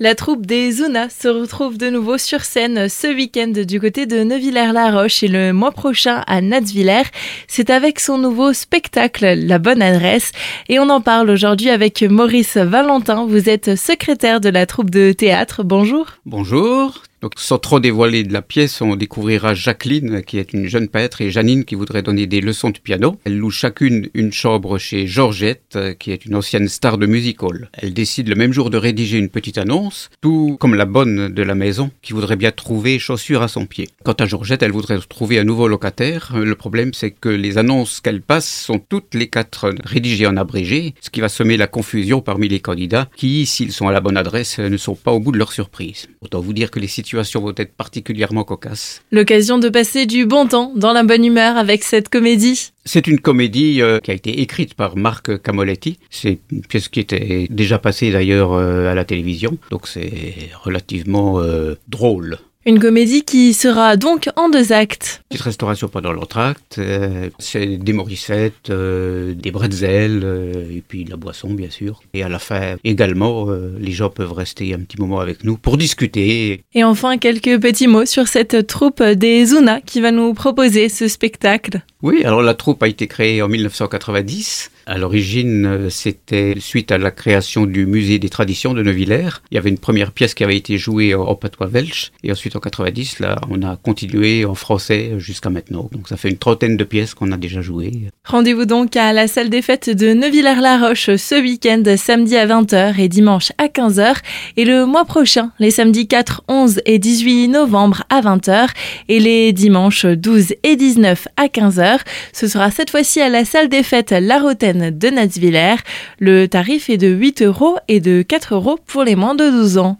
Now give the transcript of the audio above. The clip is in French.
La troupe des Zuna se retrouve de nouveau sur scène ce week-end du côté de Neuvillers-la-Roche et le mois prochain à Natsviller. C'est avec son nouveau spectacle La Bonne Adresse et on en parle aujourd'hui avec Maurice Valentin. Vous êtes secrétaire de la troupe de théâtre. Bonjour. Bonjour. Donc, sans trop dévoiler de la pièce, on découvrira Jacqueline, qui est une jeune peintre, et Janine, qui voudrait donner des leçons de piano. Elles louent chacune une chambre chez Georgette, qui est une ancienne star de music hall. Elles décident le même jour de rédiger une petite annonce, tout comme la bonne de la maison, qui voudrait bien trouver chaussures à son pied. Quant à Georgette, elle voudrait trouver un nouveau locataire. Le problème, c'est que les annonces qu'elle passe sont toutes les quatre rédigées en abrégé, ce qui va semer la confusion parmi les candidats, qui, s'ils sont à la bonne adresse, ne sont pas au bout de leur surprise. Autant vous dire que les sites situations vont être particulièrement cocasses. L'occasion de passer du bon temps dans la bonne humeur avec cette comédie. C'est une comédie euh, qui a été écrite par Marc Camoletti. C'est une pièce qui était déjà passée d'ailleurs euh, à la télévision, donc c'est relativement euh, drôle. Une comédie qui sera donc en deux actes. Petite restauration pendant l'entracte, euh, c'est des morissettes, euh, des bretzels, euh, et puis la boisson bien sûr. Et à la fin également, les gens peuvent rester un petit moment avec nous pour discuter. Et enfin, quelques petits mots sur cette troupe des Zuna qui va nous proposer ce spectacle. Oui, alors la troupe a été créée en 1990. À l'origine, euh, c'était suite à la création du musée des traditions de Neuvillers. Il y avait une première pièce qui avait été jouée en patois belge. Et ensuite, en 90, là, on a continué en français jusqu'à maintenant. Donc, ça fait une trentaine de pièces qu'on a déjà jouées. Rendez-vous donc à la salle des fêtes de Neuvillers-la-Roche ce week-end, samedi à 20h et dimanche à 15h. Et le mois prochain, les samedis 4, 11 et 18 novembre à 20h. Et les dimanches 12 et 19 à 15h. Ce sera cette fois-ci à la salle des fêtes La Rotaine de Natsviller. Le tarif est de 8 euros et de 4 euros pour les moins de 12 ans.